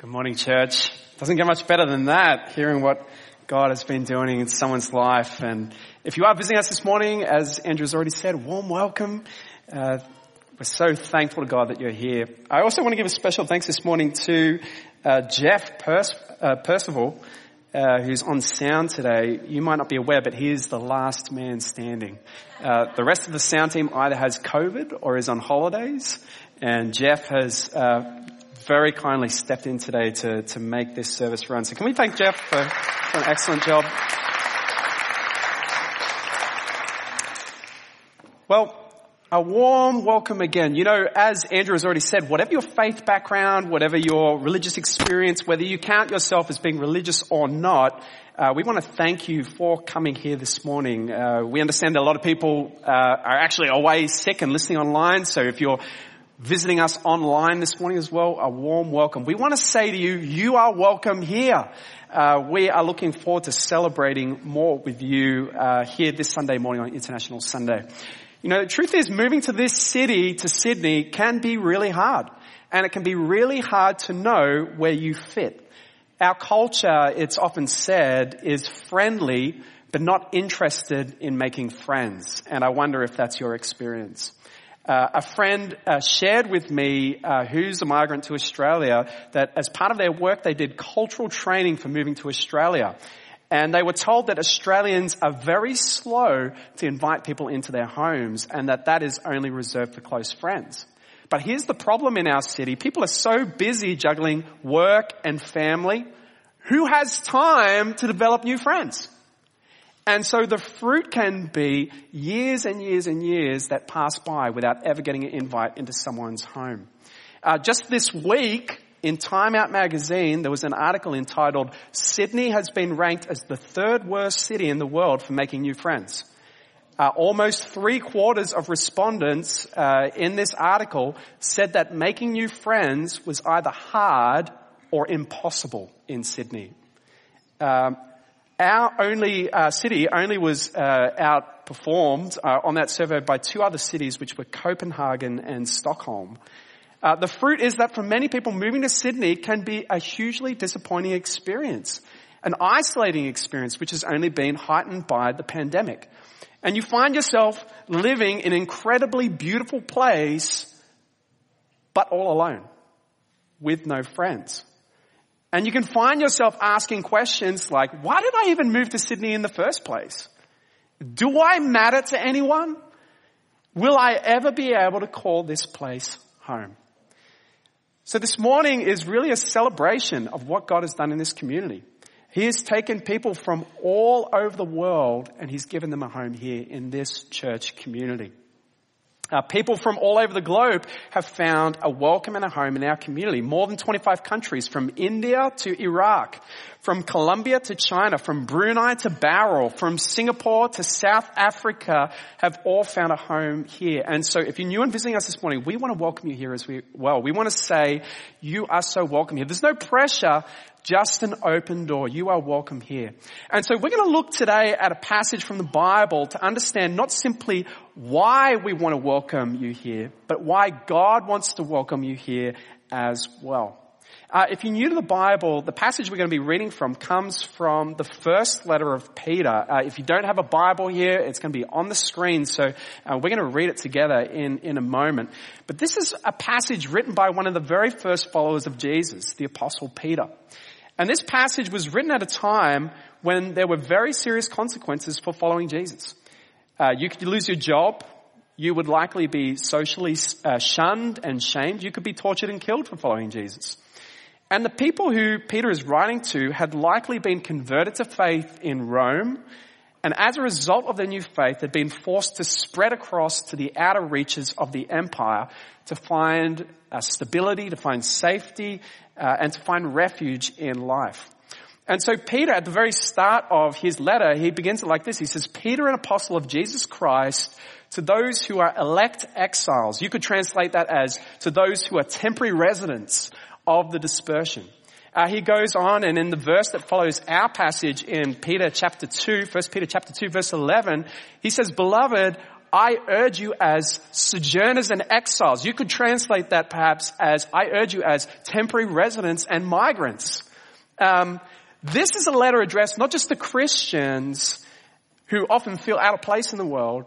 Good morning, church. Doesn't get much better than that, hearing what God has been doing in someone's life. And if you are visiting us this morning, as Andrew has already said, warm welcome. Uh, we're so thankful to God that you're here. I also want to give a special thanks this morning to uh, Jeff uh, Percival, uh, who's on sound today. You might not be aware, but he is the last man standing. Uh, the rest of the sound team either has COVID or is on holidays, and Jeff has uh, very kindly stepped in today to, to make this service run. So can we thank Jeff for, for an excellent job? Well, a warm welcome again. You know, as Andrew has already said, whatever your faith background, whatever your religious experience, whether you count yourself as being religious or not, uh, we want to thank you for coming here this morning. Uh, we understand that a lot of people uh, are actually away sick and listening online. So if you're visiting us online this morning as well, a warm welcome. We want to say to you, you are welcome here. Uh, we are looking forward to celebrating more with you uh, here this Sunday morning on International Sunday. You know, the truth is moving to this city, to Sydney, can be really hard. And it can be really hard to know where you fit. Our culture, it's often said, is friendly, but not interested in making friends. And I wonder if that's your experience. Uh, a friend uh, shared with me, uh, who's a migrant to Australia, that as part of their work they did cultural training for moving to Australia. And they were told that Australians are very slow to invite people into their homes and that that is only reserved for close friends. But here's the problem in our city. People are so busy juggling work and family. Who has time to develop new friends? And so the fruit can be years and years and years that pass by without ever getting an invite into someone's home. Uh, just this week, in Time Out magazine, there was an article entitled, Sydney has been ranked as the third worst city in the world for making new friends. Uh, almost three quarters of respondents uh, in this article said that making new friends was either hard or impossible in Sydney. Um, our only uh, city only was uh, outperformed uh, on that survey by two other cities, which were Copenhagen and Stockholm. Uh, the fruit is that for many people, moving to Sydney can be a hugely disappointing experience, an isolating experience, which has only been heightened by the pandemic. And you find yourself living in an incredibly beautiful place, but all alone, with no friends. And you can find yourself asking questions like, why did I even move to Sydney in the first place? Do I matter to anyone? Will I ever be able to call this place home? So this morning is really a celebration of what God has done in this community. He has taken people from all over the world and He's given them a home here in this church community. Uh, people from all over the globe have found a welcome and a home in our community. More than 25 countries, from India to Iraq, from Colombia to China, from Brunei to Bowral, from Singapore to South Africa, have all found a home here. And so if you're new and visiting us this morning, we want to welcome you here as we, well. We want to say, you are so welcome here. There's no pressure just an open door. You are welcome here. And so we're going to look today at a passage from the Bible to understand not simply why we want to welcome you here, but why God wants to welcome you here as well. Uh, if you're new to the Bible, the passage we're going to be reading from comes from the first letter of Peter. Uh, if you don't have a Bible here, it's going to be on the screen, so uh, we're going to read it together in, in a moment. But this is a passage written by one of the very first followers of Jesus, the Apostle Peter. And this passage was written at a time when there were very serious consequences for following Jesus. Uh, you could lose your job. You would likely be socially uh, shunned and shamed. You could be tortured and killed for following Jesus. And the people who Peter is writing to had likely been converted to faith in Rome, and as a result of their new faith, had been forced to spread across to the outer reaches of the empire to find uh, stability, to find safety, uh, and to find refuge in life. And so Peter, at the very start of his letter, he begins it like this. He says, Peter, an apostle of Jesus Christ, to those who are elect exiles. You could translate that as to those who are temporary residents of the dispersion. Uh, he goes on and in the verse that follows our passage in Peter chapter 2, 1 Peter chapter 2 verse 11, he says, Beloved, I urge you as sojourners and exiles. You could translate that perhaps as, I urge you as temporary residents and migrants. Um, this is a letter addressed not just to Christians who often feel out of place in the world,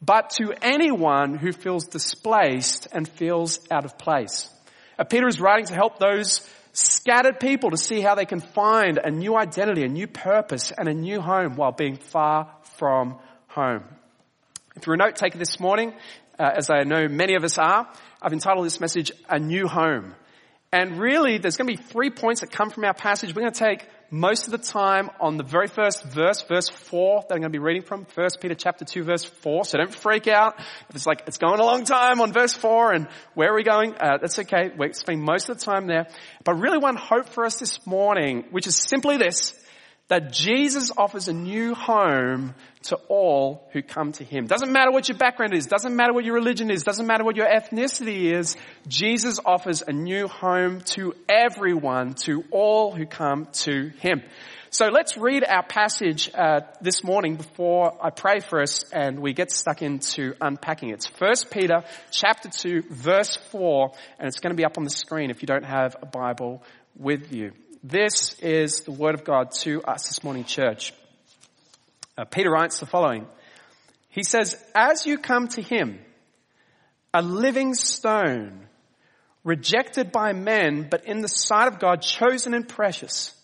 but to anyone who feels displaced and feels out of place. Uh, Peter is writing to help those scattered people to see how they can find a new identity, a new purpose, and a new home while being far from home. If you're a note taker this morning, uh, as I know many of us are, I've entitled this message, A New Home. And really, there's going to be three points that come from our passage. We're going to take most of the time on the very first verse, verse 4 that I'm going to be reading from, 1 Peter chapter 2 verse 4. So don't freak out if it's like, it's going a long time on verse 4 and where are we going? Uh, that's okay. We're spending most of the time there. But really one hope for us this morning, which is simply this, that Jesus offers a new home to all who come to Him. Doesn't matter what your background is, doesn't matter what your religion is, doesn't matter what your ethnicity is, Jesus offers a new home to everyone, to all who come to Him. So let's read our passage uh, this morning before I pray for us and we get stuck into unpacking it. It's 1 Peter chapter 2 verse 4 and it's going to be up on the screen if you don't have a Bible with you. This is the word of God to us this morning, church. Uh, Peter writes the following. He says, as you come to him, a living stone, rejected by men, but in the sight of God, chosen and precious.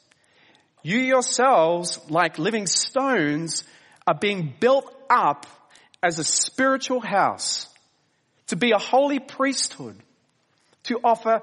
You yourselves, like living stones, are being built up as a spiritual house to be a holy priesthood, to offer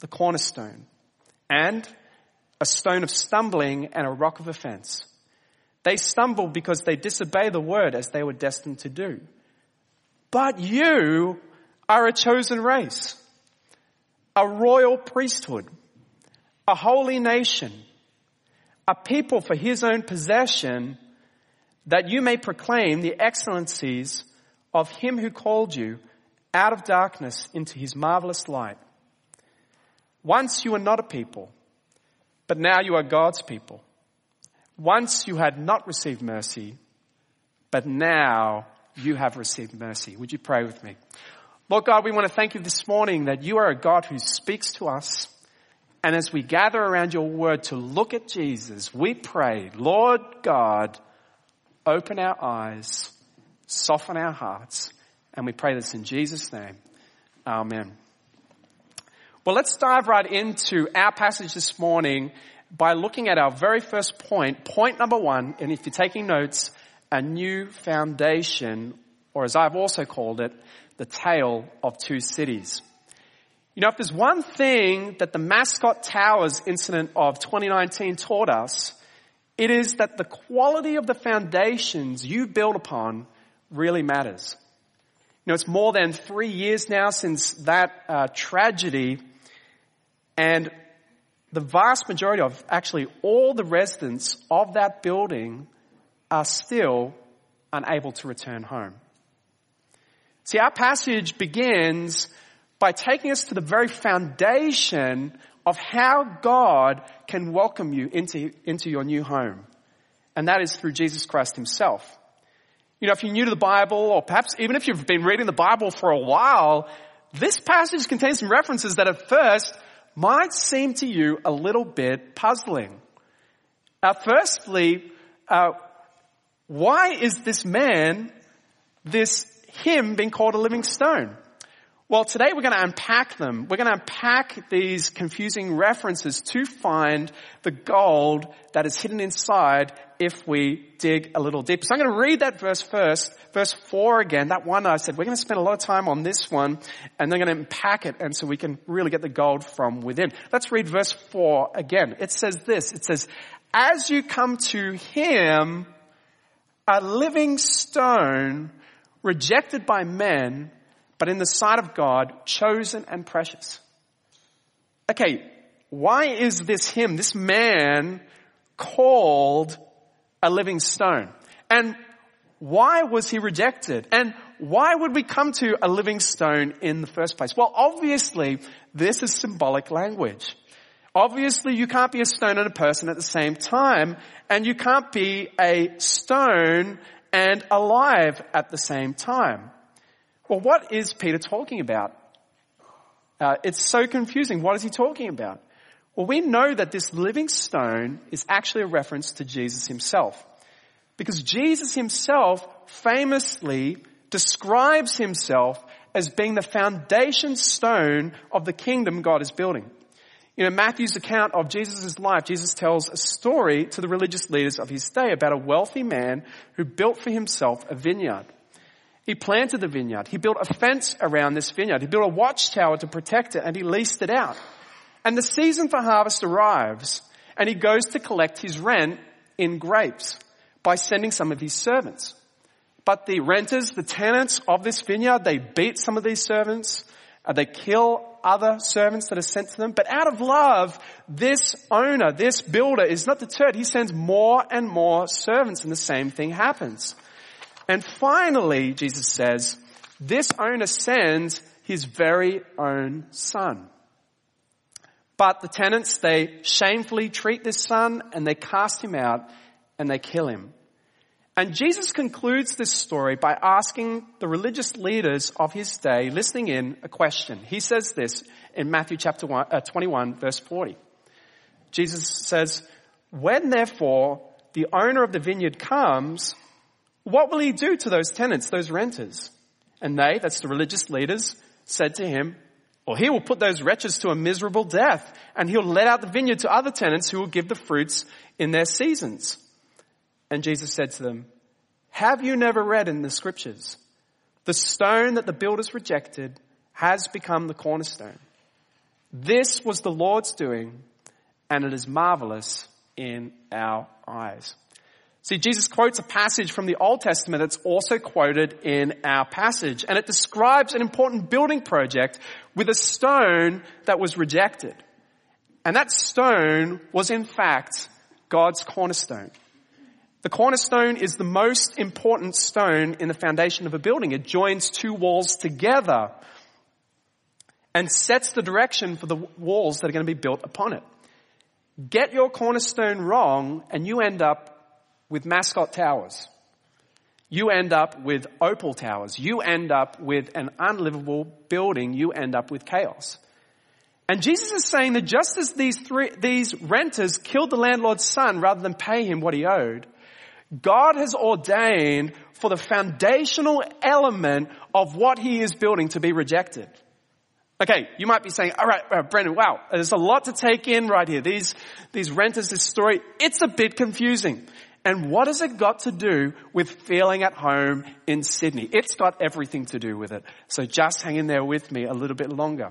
the cornerstone, and a stone of stumbling and a rock of offense. They stumble because they disobey the word as they were destined to do. But you are a chosen race, a royal priesthood, a holy nation, a people for his own possession, that you may proclaim the excellencies of him who called you out of darkness into his marvelous light. Once you were not a people, but now you are God's people. Once you had not received mercy, but now you have received mercy. Would you pray with me? Lord God, we want to thank you this morning that you are a God who speaks to us. And as we gather around your word to look at Jesus, we pray, Lord God, open our eyes, soften our hearts, and we pray this in Jesus' name. Amen. Well, let's dive right into our passage this morning by looking at our very first point, point number one, and if you're taking notes, a new foundation, or as I've also called it, the tale of two cities. You know, if there's one thing that the Mascot Towers incident of 2019 taught us, it is that the quality of the foundations you build upon really matters. You know, it's more than three years now since that uh, tragedy and the vast majority of actually all the residents of that building are still unable to return home. See, our passage begins by taking us to the very foundation of how God can welcome you into, into your new home. And that is through Jesus Christ himself. You know, if you're new to the Bible, or perhaps even if you've been reading the Bible for a while, this passage contains some references that at first might seem to you a little bit puzzling. Uh, firstly, uh, why is this man, this him being called a living stone? Well, today we're going to unpack them. We're going to unpack these confusing references to find the gold that is hidden inside if we dig a little deeper. So I'm going to read that verse first, verse four again. That one I said, we're going to spend a lot of time on this one and then going to unpack it and so we can really get the gold from within. Let's read verse four again. It says this, it says, as you come to him, a living stone rejected by men, but in the sight of God, chosen and precious. Okay, why is this him, this man, called a living stone? And why was he rejected? And why would we come to a living stone in the first place? Well, obviously, this is symbolic language. Obviously, you can't be a stone and a person at the same time, and you can't be a stone and alive at the same time. Well, what is Peter talking about? Uh, it's so confusing. What is he talking about? Well, we know that this living stone is actually a reference to Jesus himself. Because Jesus himself famously describes himself as being the foundation stone of the kingdom God is building. You know, Matthew's account of Jesus' life, Jesus tells a story to the religious leaders of his day about a wealthy man who built for himself a vineyard. He planted the vineyard. He built a fence around this vineyard. He built a watchtower to protect it and he leased it out. And the season for harvest arrives and he goes to collect his rent in grapes by sending some of his servants. But the renters, the tenants of this vineyard, they beat some of these servants. They kill other servants that are sent to them. But out of love, this owner, this builder is not deterred. He sends more and more servants and the same thing happens. And finally, Jesus says, this owner sends his very own son. But the tenants, they shamefully treat this son and they cast him out and they kill him. And Jesus concludes this story by asking the religious leaders of his day, listening in, a question. He says this in Matthew chapter one, uh, 21 verse 40. Jesus says, when therefore the owner of the vineyard comes, what will he do to those tenants, those renters? And they, that's the religious leaders, said to him, well, he will put those wretches to a miserable death and he'll let out the vineyard to other tenants who will give the fruits in their seasons. And Jesus said to them, have you never read in the scriptures, the stone that the builders rejected has become the cornerstone. This was the Lord's doing and it is marvelous in our eyes. See, Jesus quotes a passage from the Old Testament that's also quoted in our passage, and it describes an important building project with a stone that was rejected. And that stone was in fact God's cornerstone. The cornerstone is the most important stone in the foundation of a building. It joins two walls together and sets the direction for the walls that are going to be built upon it. Get your cornerstone wrong and you end up with Mascot Towers. You end up with Opal Towers. You end up with an unlivable building. You end up with chaos. And Jesus is saying that just as these three, these renters killed the landlord's son rather than pay him what he owed, God has ordained for the foundational element of what he is building to be rejected. Okay, you might be saying, all right, uh, Brendan, wow, there's a lot to take in right here. These, these renters, this story, it's a bit confusing. And what has it got to do with feeling at home in Sydney? It's got everything to do with it. So just hang in there with me a little bit longer.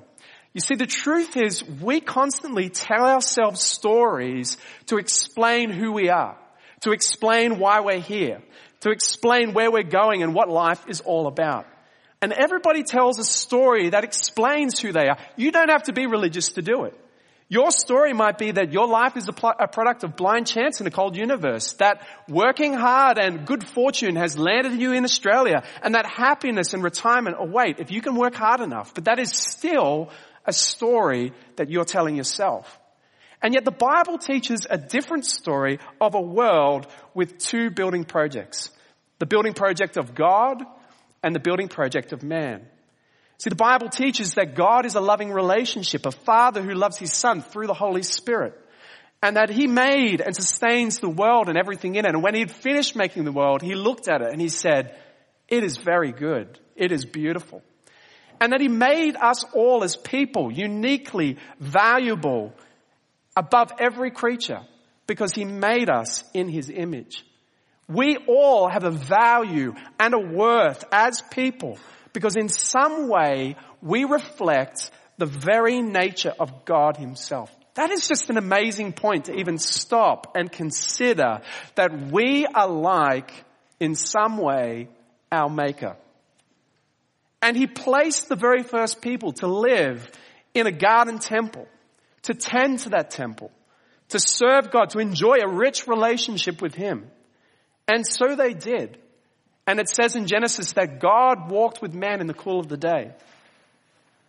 You see, the truth is we constantly tell ourselves stories to explain who we are, to explain why we're here, to explain where we're going and what life is all about. And everybody tells a story that explains who they are. You don't have to be religious to do it. Your story might be that your life is a, pl- a, product of blind chance in a cold universe, that working hard and good fortune has landed you in Australia, and that happiness and retirement await if you can work hard enough. But that is still a story that you're telling yourself. And yet the Bible teaches a different story of a world with two building projects. The building project of God and the building project of man. See, the Bible teaches that God is a loving relationship, a father who loves his son through the Holy Spirit. And that he made and sustains the world and everything in it. And when he had finished making the world, he looked at it and he said, it is very good. It is beautiful. And that he made us all as people uniquely valuable above every creature because he made us in his image. We all have a value and a worth as people because in some way we reflect the very nature of God himself. That is just an amazing point to even stop and consider that we are like, in some way, our maker. And he placed the very first people to live in a garden temple, to tend to that temple, to serve God, to enjoy a rich relationship with him. And so they did. And it says in Genesis that God walked with man in the cool of the day.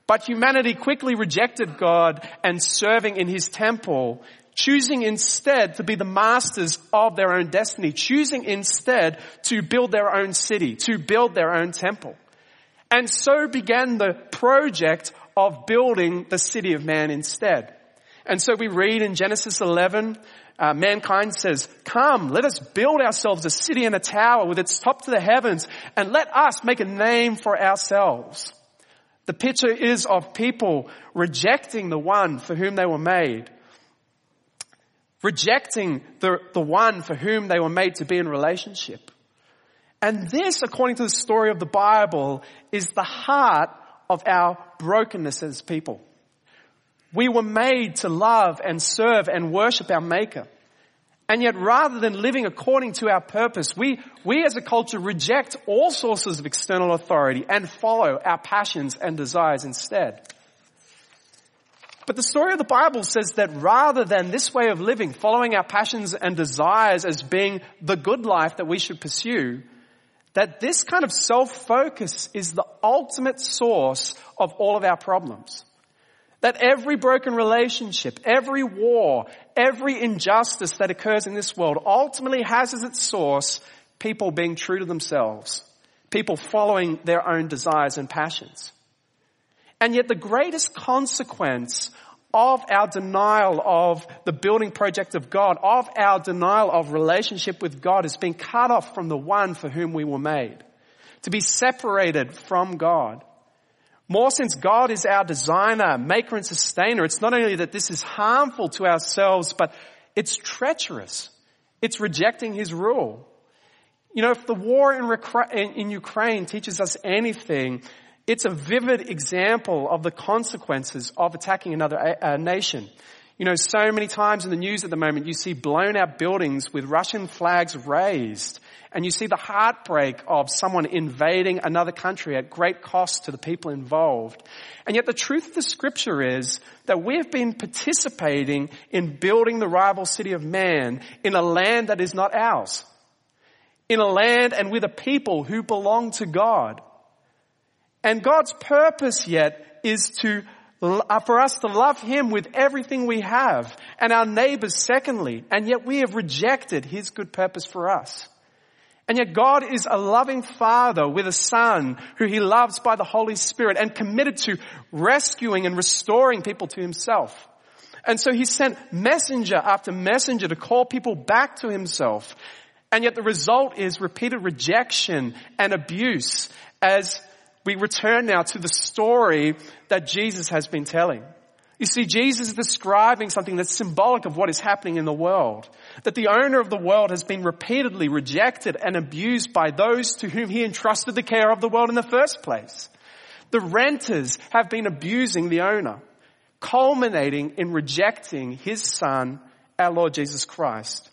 But humanity quickly rejected God and serving in his temple, choosing instead to be the masters of their own destiny, choosing instead to build their own city, to build their own temple. And so began the project of building the city of man instead. And so we read in Genesis 11, uh, mankind says, come, let us build ourselves a city and a tower with its top to the heavens and let us make a name for ourselves. The picture is of people rejecting the one for whom they were made. Rejecting the, the one for whom they were made to be in relationship. And this, according to the story of the Bible, is the heart of our brokenness as people. We were made to love and serve and worship our Maker. And yet rather than living according to our purpose, we, we as a culture reject all sources of external authority and follow our passions and desires instead. But the story of the Bible says that rather than this way of living, following our passions and desires as being the good life that we should pursue, that this kind of self-focus is the ultimate source of all of our problems. That every broken relationship, every war, every injustice that occurs in this world ultimately has as its source people being true to themselves, people following their own desires and passions. And yet the greatest consequence of our denial of the building project of God, of our denial of relationship with God is being cut off from the one for whom we were made. To be separated from God. More since God is our designer, maker and sustainer, it's not only that this is harmful to ourselves, but it's treacherous. It's rejecting His rule. You know, if the war in, in Ukraine teaches us anything, it's a vivid example of the consequences of attacking another nation. You know, so many times in the news at the moment, you see blown out buildings with Russian flags raised, and you see the heartbreak of someone invading another country at great cost to the people involved. And yet the truth of the scripture is that we have been participating in building the rival city of man in a land that is not ours. In a land and with a people who belong to God. And God's purpose yet is to uh, for us to love Him with everything we have and our neighbors secondly, and yet we have rejected His good purpose for us. And yet God is a loving father with a son who he loves by the Holy Spirit and committed to rescuing and restoring people to himself. And so he sent messenger after messenger to call people back to himself. And yet the result is repeated rejection and abuse as we return now to the story that Jesus has been telling. You see, Jesus is describing something that's symbolic of what is happening in the world. That the owner of the world has been repeatedly rejected and abused by those to whom he entrusted the care of the world in the first place. The renters have been abusing the owner, culminating in rejecting his son, our Lord Jesus Christ.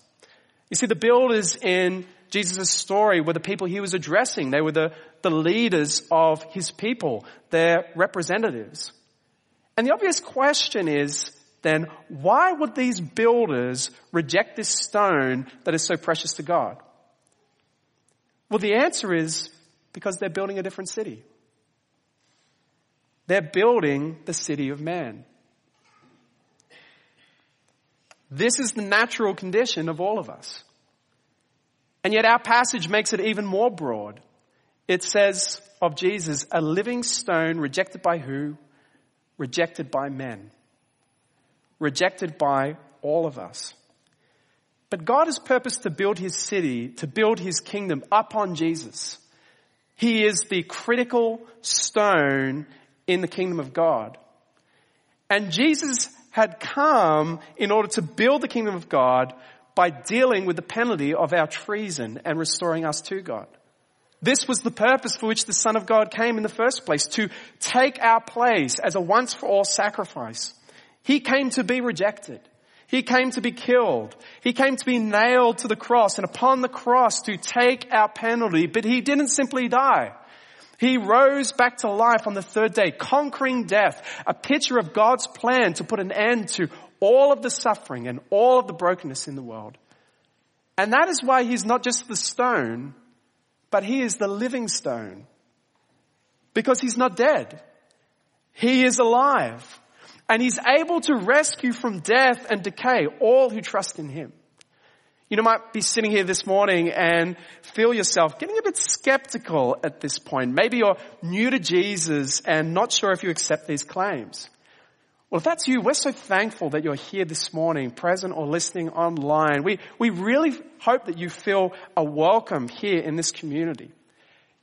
You see, the builders in Jesus' story were the people he was addressing. They were the, the leaders of his people, their representatives. And the obvious question is then, why would these builders reject this stone that is so precious to God? Well, the answer is because they're building a different city. They're building the city of man. This is the natural condition of all of us. And yet our passage makes it even more broad. It says of Jesus, a living stone rejected by who? Rejected by men. Rejected by all of us. But God has purposed to build his city, to build his kingdom upon Jesus. He is the critical stone in the kingdom of God. And Jesus had come in order to build the kingdom of God by dealing with the penalty of our treason and restoring us to God. This was the purpose for which the Son of God came in the first place, to take our place as a once for all sacrifice. He came to be rejected. He came to be killed. He came to be nailed to the cross and upon the cross to take our penalty, but he didn't simply die. He rose back to life on the third day, conquering death, a picture of God's plan to put an end to all of the suffering and all of the brokenness in the world. And that is why he's not just the stone, but he is the living stone. Because he's not dead. He is alive. And he's able to rescue from death and decay all who trust in him. You know, might be sitting here this morning and feel yourself getting a bit skeptical at this point. Maybe you're new to Jesus and not sure if you accept these claims. Well, if that's you, we're so thankful that you're here this morning, present or listening online. We, we really hope that you feel a welcome here in this community.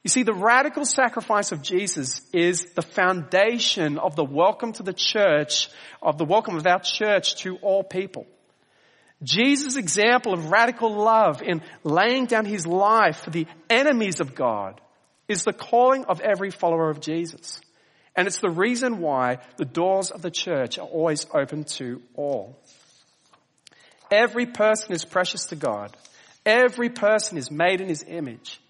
You see, the radical sacrifice of Jesus is the foundation of the welcome to the church, of the welcome of our church to all people. Jesus' example of radical love in laying down his life for the enemies of God is the calling of every follower of Jesus. And it's the reason why the doors of the church are always open to all. Every person is precious to God. Every person is made in his image.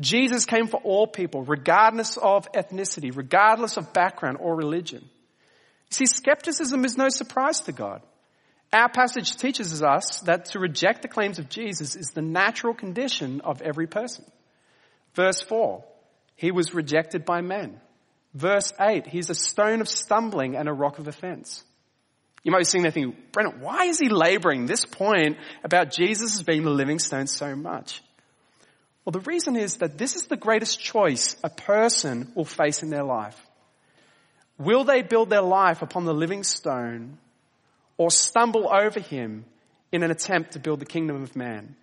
Jesus came for all people, regardless of ethnicity, regardless of background or religion. You see, skepticism is no surprise to God. Our passage teaches us that to reject the claims of Jesus is the natural condition of every person. Verse 4, he was rejected by men. Verse 8, he's a stone of stumbling and a rock of offense. You might be sitting there thinking, Brennan, why is he laboring this point about Jesus as being the living stone so much? Well, the reason is that this is the greatest choice a person will face in their life. Will they build their life upon the living stone or stumble over him in an attempt to build the kingdom of man?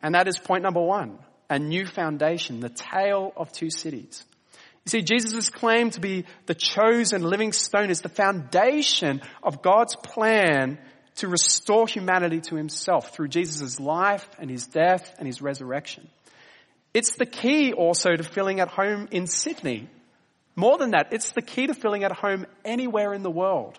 And that is point number one, a new foundation, the tale of two cities. You see, Jesus' claim to be the chosen living stone is the foundation of God's plan to restore humanity to himself through Jesus' life and his death and his resurrection. It's the key also to feeling at home in Sydney. More than that, it's the key to feeling at home anywhere in the world.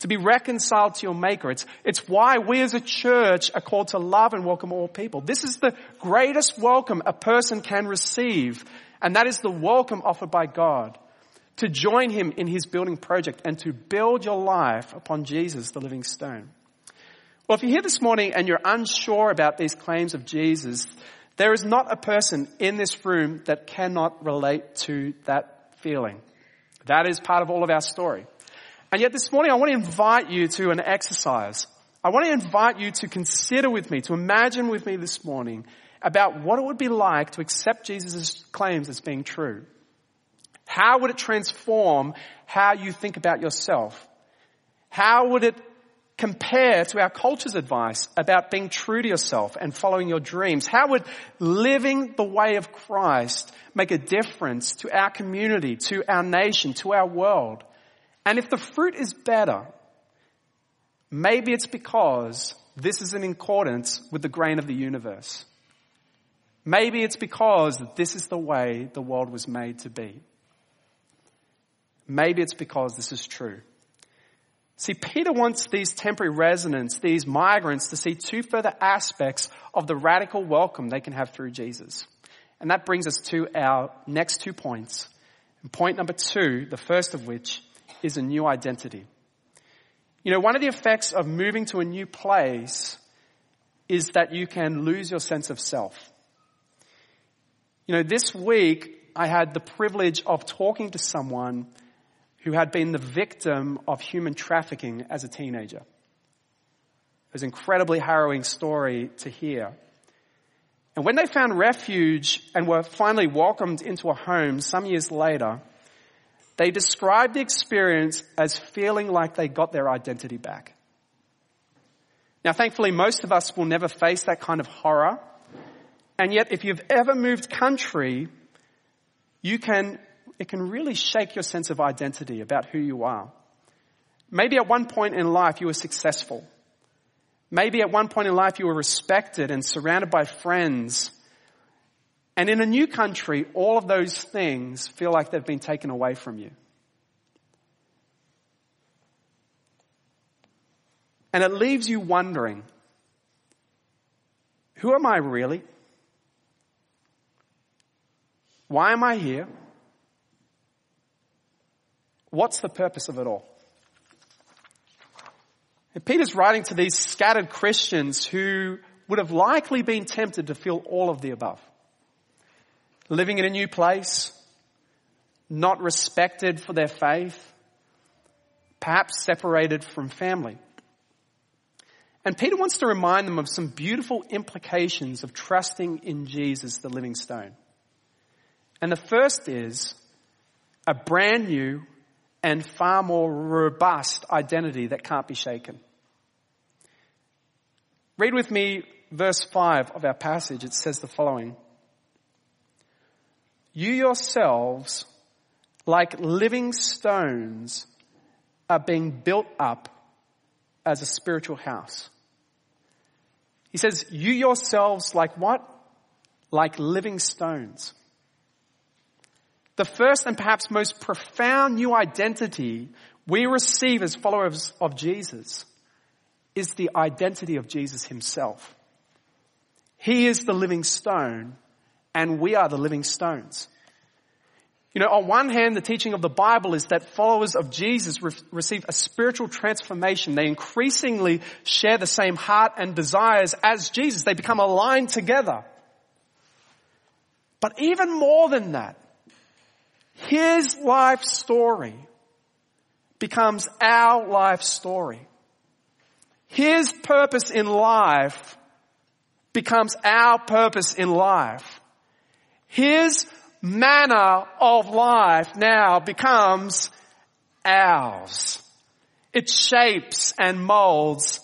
To be reconciled to your maker. It's, it's why we as a church are called to love and welcome all people. This is the greatest welcome a person can receive. And that is the welcome offered by God to join him in his building project and to build your life upon Jesus, the living stone. Well, if you're here this morning and you're unsure about these claims of Jesus, there is not a person in this room that cannot relate to that feeling. That is part of all of our story. And yet this morning I want to invite you to an exercise. I want to invite you to consider with me, to imagine with me this morning about what it would be like to accept Jesus' claims as being true. How would it transform how you think about yourself? How would it compare to our culture's advice about being true to yourself and following your dreams? How would living the way of Christ make a difference to our community, to our nation, to our world? And if the fruit is better, maybe it's because this is in accordance with the grain of the universe. Maybe it's because this is the way the world was made to be. Maybe it's because this is true. See, Peter wants these temporary residents, these migrants, to see two further aspects of the radical welcome they can have through Jesus. And that brings us to our next two points. And point number two, the first of which is a new identity. You know, one of the effects of moving to a new place is that you can lose your sense of self. You know, this week I had the privilege of talking to someone who had been the victim of human trafficking as a teenager. It was an incredibly harrowing story to hear. And when they found refuge and were finally welcomed into a home some years later, they described the experience as feeling like they got their identity back. Now thankfully most of us will never face that kind of horror. And yet if you've ever moved country, you can it can really shake your sense of identity about who you are. Maybe at one point in life you were successful. Maybe at one point in life you were respected and surrounded by friends. And in a new country, all of those things feel like they've been taken away from you. And it leaves you wondering, who am I really? Why am I here? What's the purpose of it all? And Peter's writing to these scattered Christians who would have likely been tempted to feel all of the above. Living in a new place, not respected for their faith, perhaps separated from family. And Peter wants to remind them of some beautiful implications of trusting in Jesus, the living stone. And the first is a brand new and far more robust identity that can't be shaken. Read with me verse 5 of our passage. It says the following. You yourselves, like living stones, are being built up as a spiritual house. He says, you yourselves like what? Like living stones. The first and perhaps most profound new identity we receive as followers of Jesus is the identity of Jesus himself. He is the living stone and we are the living stones. You know, on one hand, the teaching of the Bible is that followers of Jesus re- receive a spiritual transformation. They increasingly share the same heart and desires as Jesus. They become aligned together. But even more than that, his life story becomes our life story. His purpose in life becomes our purpose in life. His manner of life now becomes ours. It shapes and molds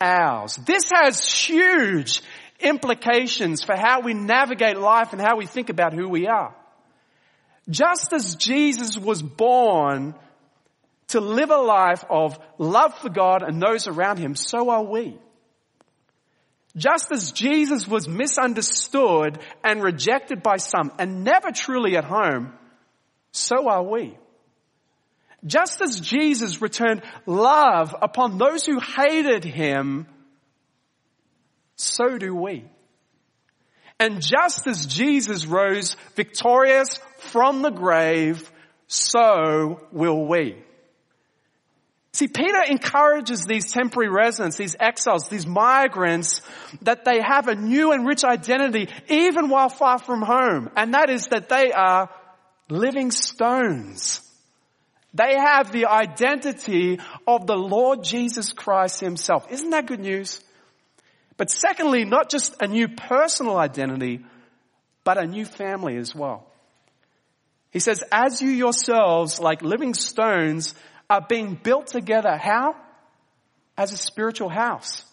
ours. This has huge implications for how we navigate life and how we think about who we are. Just as Jesus was born to live a life of love for God and those around him, so are we. Just as Jesus was misunderstood and rejected by some and never truly at home, so are we. Just as Jesus returned love upon those who hated him, so do we. And just as Jesus rose victorious from the grave, so will we. See, Peter encourages these temporary residents, these exiles, these migrants, that they have a new and rich identity even while far from home. And that is that they are living stones. They have the identity of the Lord Jesus Christ himself. Isn't that good news? But secondly, not just a new personal identity, but a new family as well. He says, as you yourselves, like living stones, are being built together. How? As a spiritual house.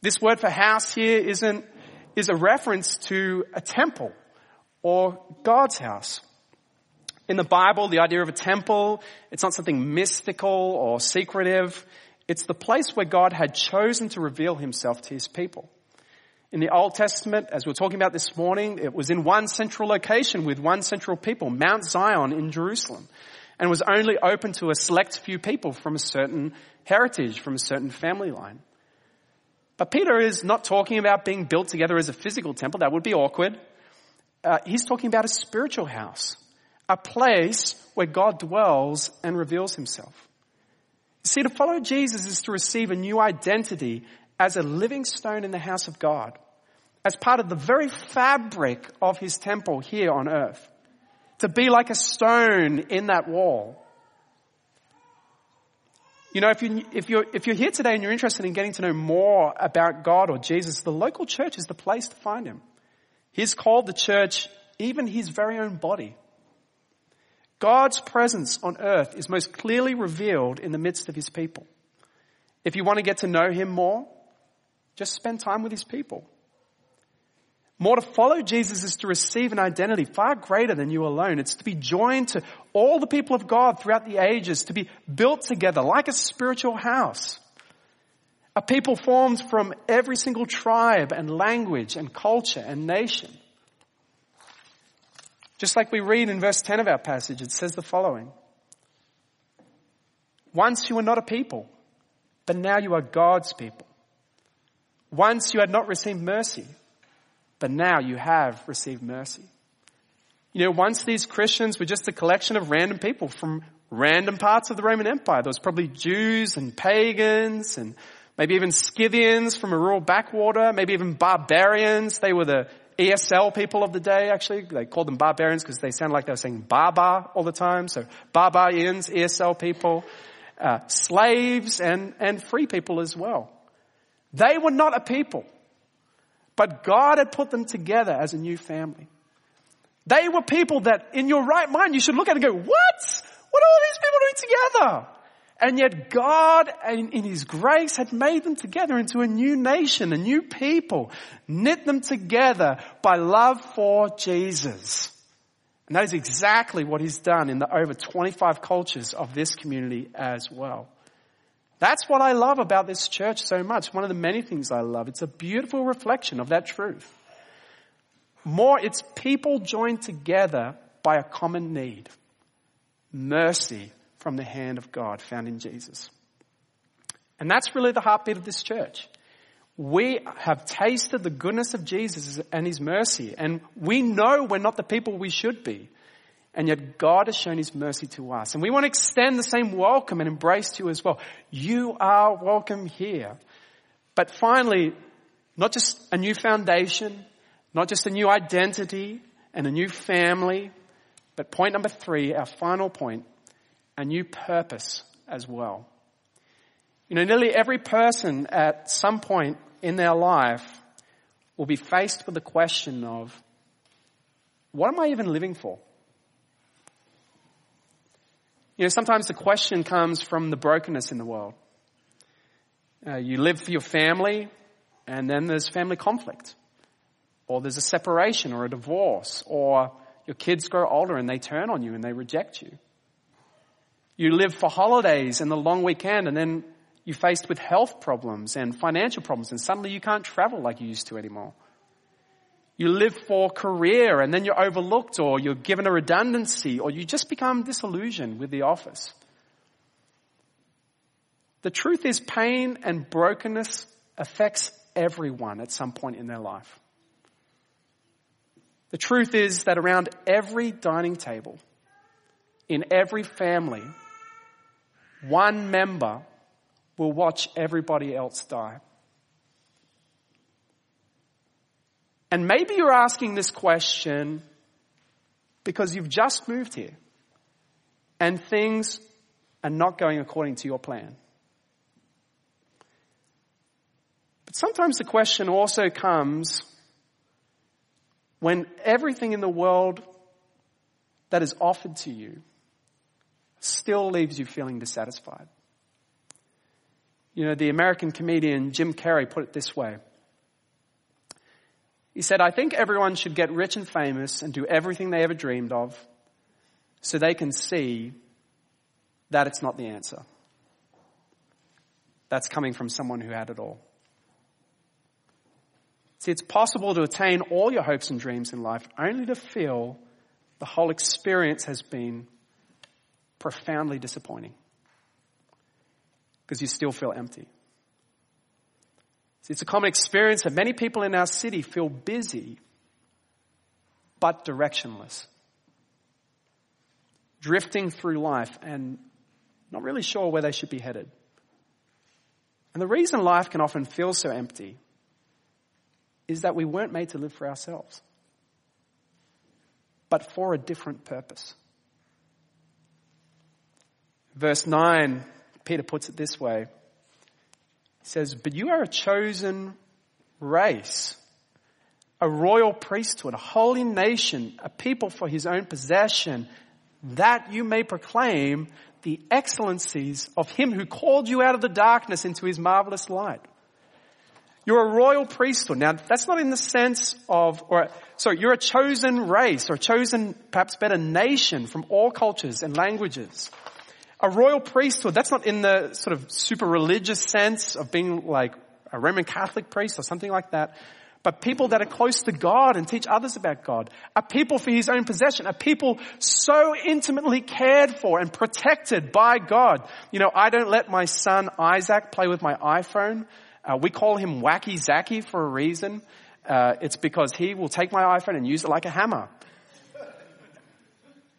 This word for house here isn't, is a reference to a temple or God's house. In the Bible, the idea of a temple, it's not something mystical or secretive. It's the place where God had chosen to reveal himself to his people. In the Old Testament, as we are talking about this morning, it was in one central location with one central people, Mount Zion in Jerusalem, and was only open to a select few people from a certain heritage, from a certain family line. But Peter is not talking about being built together as a physical temple. That would be awkward. Uh, he's talking about a spiritual house, a place where God dwells and reveals himself. See, to follow Jesus is to receive a new identity as a living stone in the house of God, as part of the very fabric of his temple here on earth. To be like a stone in that wall. You know, if, you, if, you're, if you're here today and you're interested in getting to know more about God or Jesus, the local church is the place to find him. He's called the church even his very own body. God's presence on earth is most clearly revealed in the midst of his people. If you want to get to know him more, just spend time with his people. More to follow Jesus is to receive an identity far greater than you alone. It's to be joined to all the people of God throughout the ages, to be built together like a spiritual house. A people formed from every single tribe and language and culture and nation. Just like we read in verse 10 of our passage, it says the following. Once you were not a people, but now you are God's people. Once you had not received mercy, but now you have received mercy. You know, once these Christians were just a collection of random people from random parts of the Roman Empire. There was probably Jews and pagans and maybe even Scythians from a rural backwater, maybe even barbarians. They were the ESL people of the day, actually. They called them barbarians because they sounded like they were saying Baba all the time. So barbarians, ESL people, uh, slaves and, and free people as well. They were not a people, but God had put them together as a new family. They were people that in your right mind you should look at and go, what? What are all these people doing together? And yet God, in His grace, had made them together into a new nation, a new people, knit them together by love for Jesus. And that is exactly what He's done in the over 25 cultures of this community as well. That's what I love about this church so much. One of the many things I love. It's a beautiful reflection of that truth. More, it's people joined together by a common need mercy from the hand of God found in Jesus. And that's really the heartbeat of this church. We have tasted the goodness of Jesus and His mercy, and we know we're not the people we should be. And yet God has shown His mercy to us. And we want to extend the same welcome and embrace to you as well. You are welcome here. But finally, not just a new foundation, not just a new identity and a new family, but point number three, our final point, a new purpose as well. You know, nearly every person at some point in their life will be faced with the question of, what am I even living for? You know, sometimes the question comes from the brokenness in the world. Uh, you live for your family, and then there's family conflict. Or there's a separation or a divorce, or your kids grow older and they turn on you and they reject you. You live for holidays and the long weekend and then you're faced with health problems and financial problems and suddenly you can't travel like you used to anymore. You live for career and then you're overlooked or you're given a redundancy or you just become disillusioned with the office. The truth is pain and brokenness affects everyone at some point in their life. The truth is that around every dining table, in every family, one member will watch everybody else die. And maybe you're asking this question because you've just moved here and things are not going according to your plan. But sometimes the question also comes when everything in the world that is offered to you still leaves you feeling dissatisfied. You know, the American comedian Jim Carrey put it this way. He said, I think everyone should get rich and famous and do everything they ever dreamed of so they can see that it's not the answer. That's coming from someone who had it all. See, it's possible to attain all your hopes and dreams in life only to feel the whole experience has been profoundly disappointing because you still feel empty. It's a common experience that many people in our city feel busy but directionless, drifting through life and not really sure where they should be headed. And the reason life can often feel so empty is that we weren't made to live for ourselves, but for a different purpose. Verse 9, Peter puts it this way. He says, But you are a chosen race, a royal priesthood, a holy nation, a people for his own possession, that you may proclaim the excellencies of him who called you out of the darkness into his marvelous light. You're a royal priesthood. Now, that's not in the sense of, or, sorry, you're a chosen race or chosen, perhaps better, nation from all cultures and languages. A royal priesthood, that's not in the sort of super religious sense of being like a Roman Catholic priest or something like that. But people that are close to God and teach others about God. A people for his own possession. A people so intimately cared for and protected by God. You know, I don't let my son Isaac play with my iPhone uh, we call him Wacky Zacky for a reason. Uh, it's because he will take my iPhone and use it like a hammer.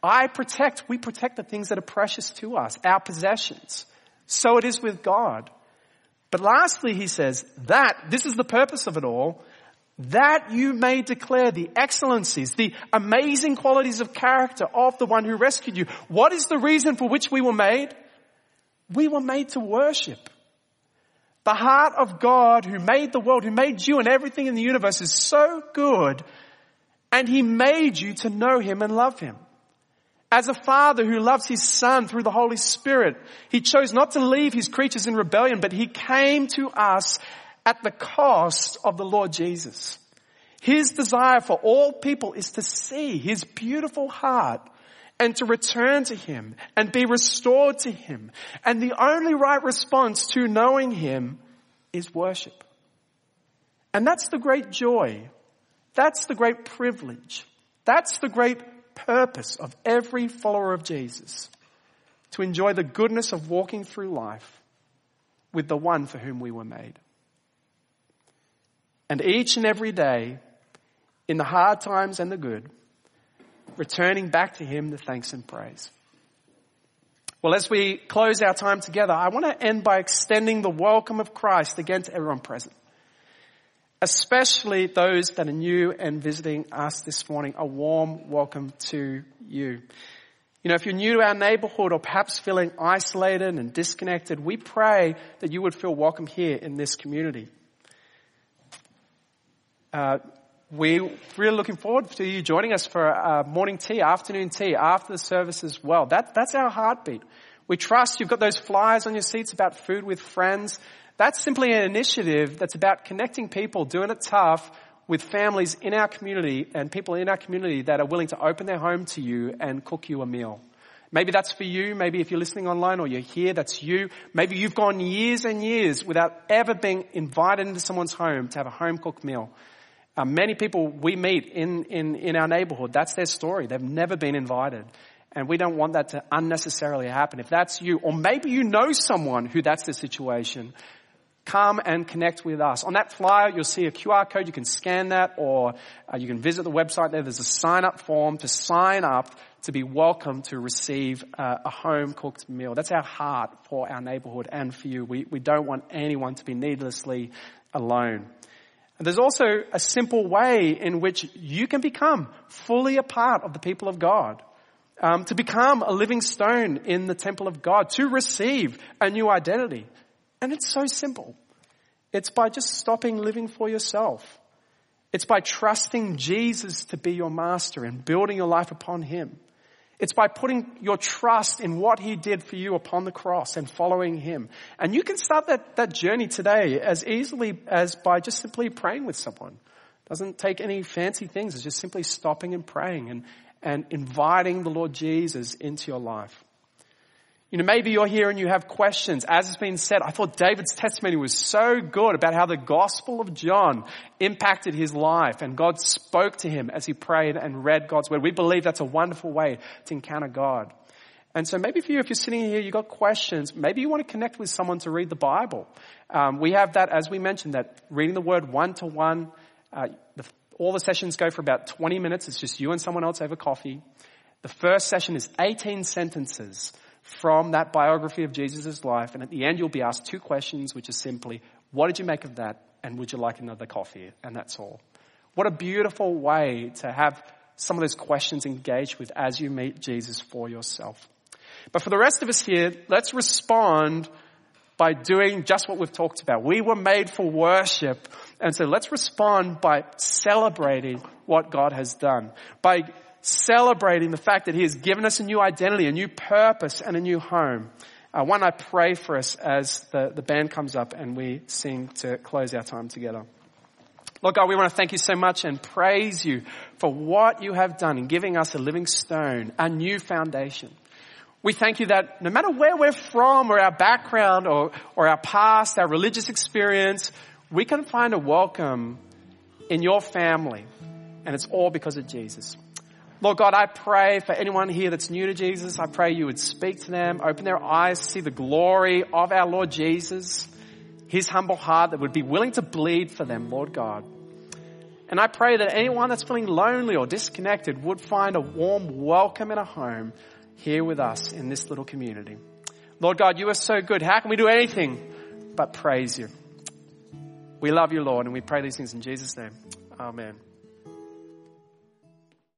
I protect, we protect the things that are precious to us, our possessions. So it is with God. But lastly, he says that, this is the purpose of it all, that you may declare the excellencies, the amazing qualities of character of the one who rescued you. What is the reason for which we were made? We were made to worship. The heart of God who made the world, who made you and everything in the universe is so good and he made you to know him and love him. As a father who loves his son through the Holy Spirit, he chose not to leave his creatures in rebellion, but he came to us at the cost of the Lord Jesus. His desire for all people is to see his beautiful heart and to return to him and be restored to him. And the only right response to knowing him is worship. And that's the great joy. That's the great privilege. That's the great purpose of every follower of Jesus to enjoy the goodness of walking through life with the one for whom we were made. And each and every day, in the hard times and the good, returning back to Him the thanks and praise. Well, as we close our time together, I want to end by extending the welcome of Christ again to everyone present especially those that are new and visiting us this morning, a warm welcome to you. You know, if you're new to our neighborhood or perhaps feeling isolated and disconnected, we pray that you would feel welcome here in this community. Uh, we're really looking forward to you joining us for uh, morning tea, afternoon tea, after the service as well. That, that's our heartbeat. We trust you've got those flyers on your seats about food with friends. That's simply an initiative that's about connecting people, doing it tough with families in our community and people in our community that are willing to open their home to you and cook you a meal. Maybe that's for you. Maybe if you're listening online or you're here, that's you. Maybe you've gone years and years without ever being invited into someone's home to have a home cooked meal. Uh, many people we meet in, in, in our neighborhood, that's their story. They've never been invited. And we don't want that to unnecessarily happen. If that's you, or maybe you know someone who that's the situation, come and connect with us. On that flyer, you'll see a QR code. You can scan that or uh, you can visit the website there. There's a sign up form to sign up to be welcome to receive uh, a home cooked meal. That's our heart for our neighborhood and for you. We, we don't want anyone to be needlessly alone. And there's also a simple way in which you can become fully a part of the people of God. Um, to become a living stone in the temple of God, to receive a new identity. And it's so simple. It's by just stopping living for yourself. It's by trusting Jesus to be your master and building your life upon Him. It's by putting your trust in what He did for you upon the cross and following Him. And you can start that, that journey today as easily as by just simply praying with someone. It doesn't take any fancy things. It's just simply stopping and praying and, and inviting the Lord Jesus into your life. You know, maybe you're here and you have questions. As has been said, I thought David's testimony was so good about how the Gospel of John impacted his life and God spoke to him as he prayed and read God's Word. We believe that's a wonderful way to encounter God. And so maybe for you, if you're sitting here, you've got questions, maybe you want to connect with someone to read the Bible. Um, we have that, as we mentioned, that reading the Word one to one. All the sessions go for about 20 minutes. It's just you and someone else over coffee. The first session is 18 sentences from that biography of Jesus' life. And at the end, you'll be asked two questions, which is simply, what did you make of that? And would you like another coffee? And that's all. What a beautiful way to have some of those questions engaged with as you meet Jesus for yourself. But for the rest of us here, let's respond by doing just what we've talked about. We were made for worship. And so let's respond by celebrating what God has done. By celebrating the fact that He has given us a new identity, a new purpose, and a new home. Uh, one, I pray for us as the, the band comes up and we sing to close our time together. Lord God, we want to thank you so much and praise you for what you have done in giving us a living stone, a new foundation. We thank you that no matter where we're from or our background or, or our past, our religious experience, we can find a welcome in your family. And it's all because of Jesus. Lord God, I pray for anyone here that's new to Jesus. I pray you would speak to them, open their eyes see the glory of our Lord Jesus, his humble heart that would be willing to bleed for them, Lord God. And I pray that anyone that's feeling lonely or disconnected would find a warm welcome and a home here with us in this little community. Lord God, you are so good. How can we do anything but praise you? We love you, Lord, and we pray these things in Jesus' name. Amen.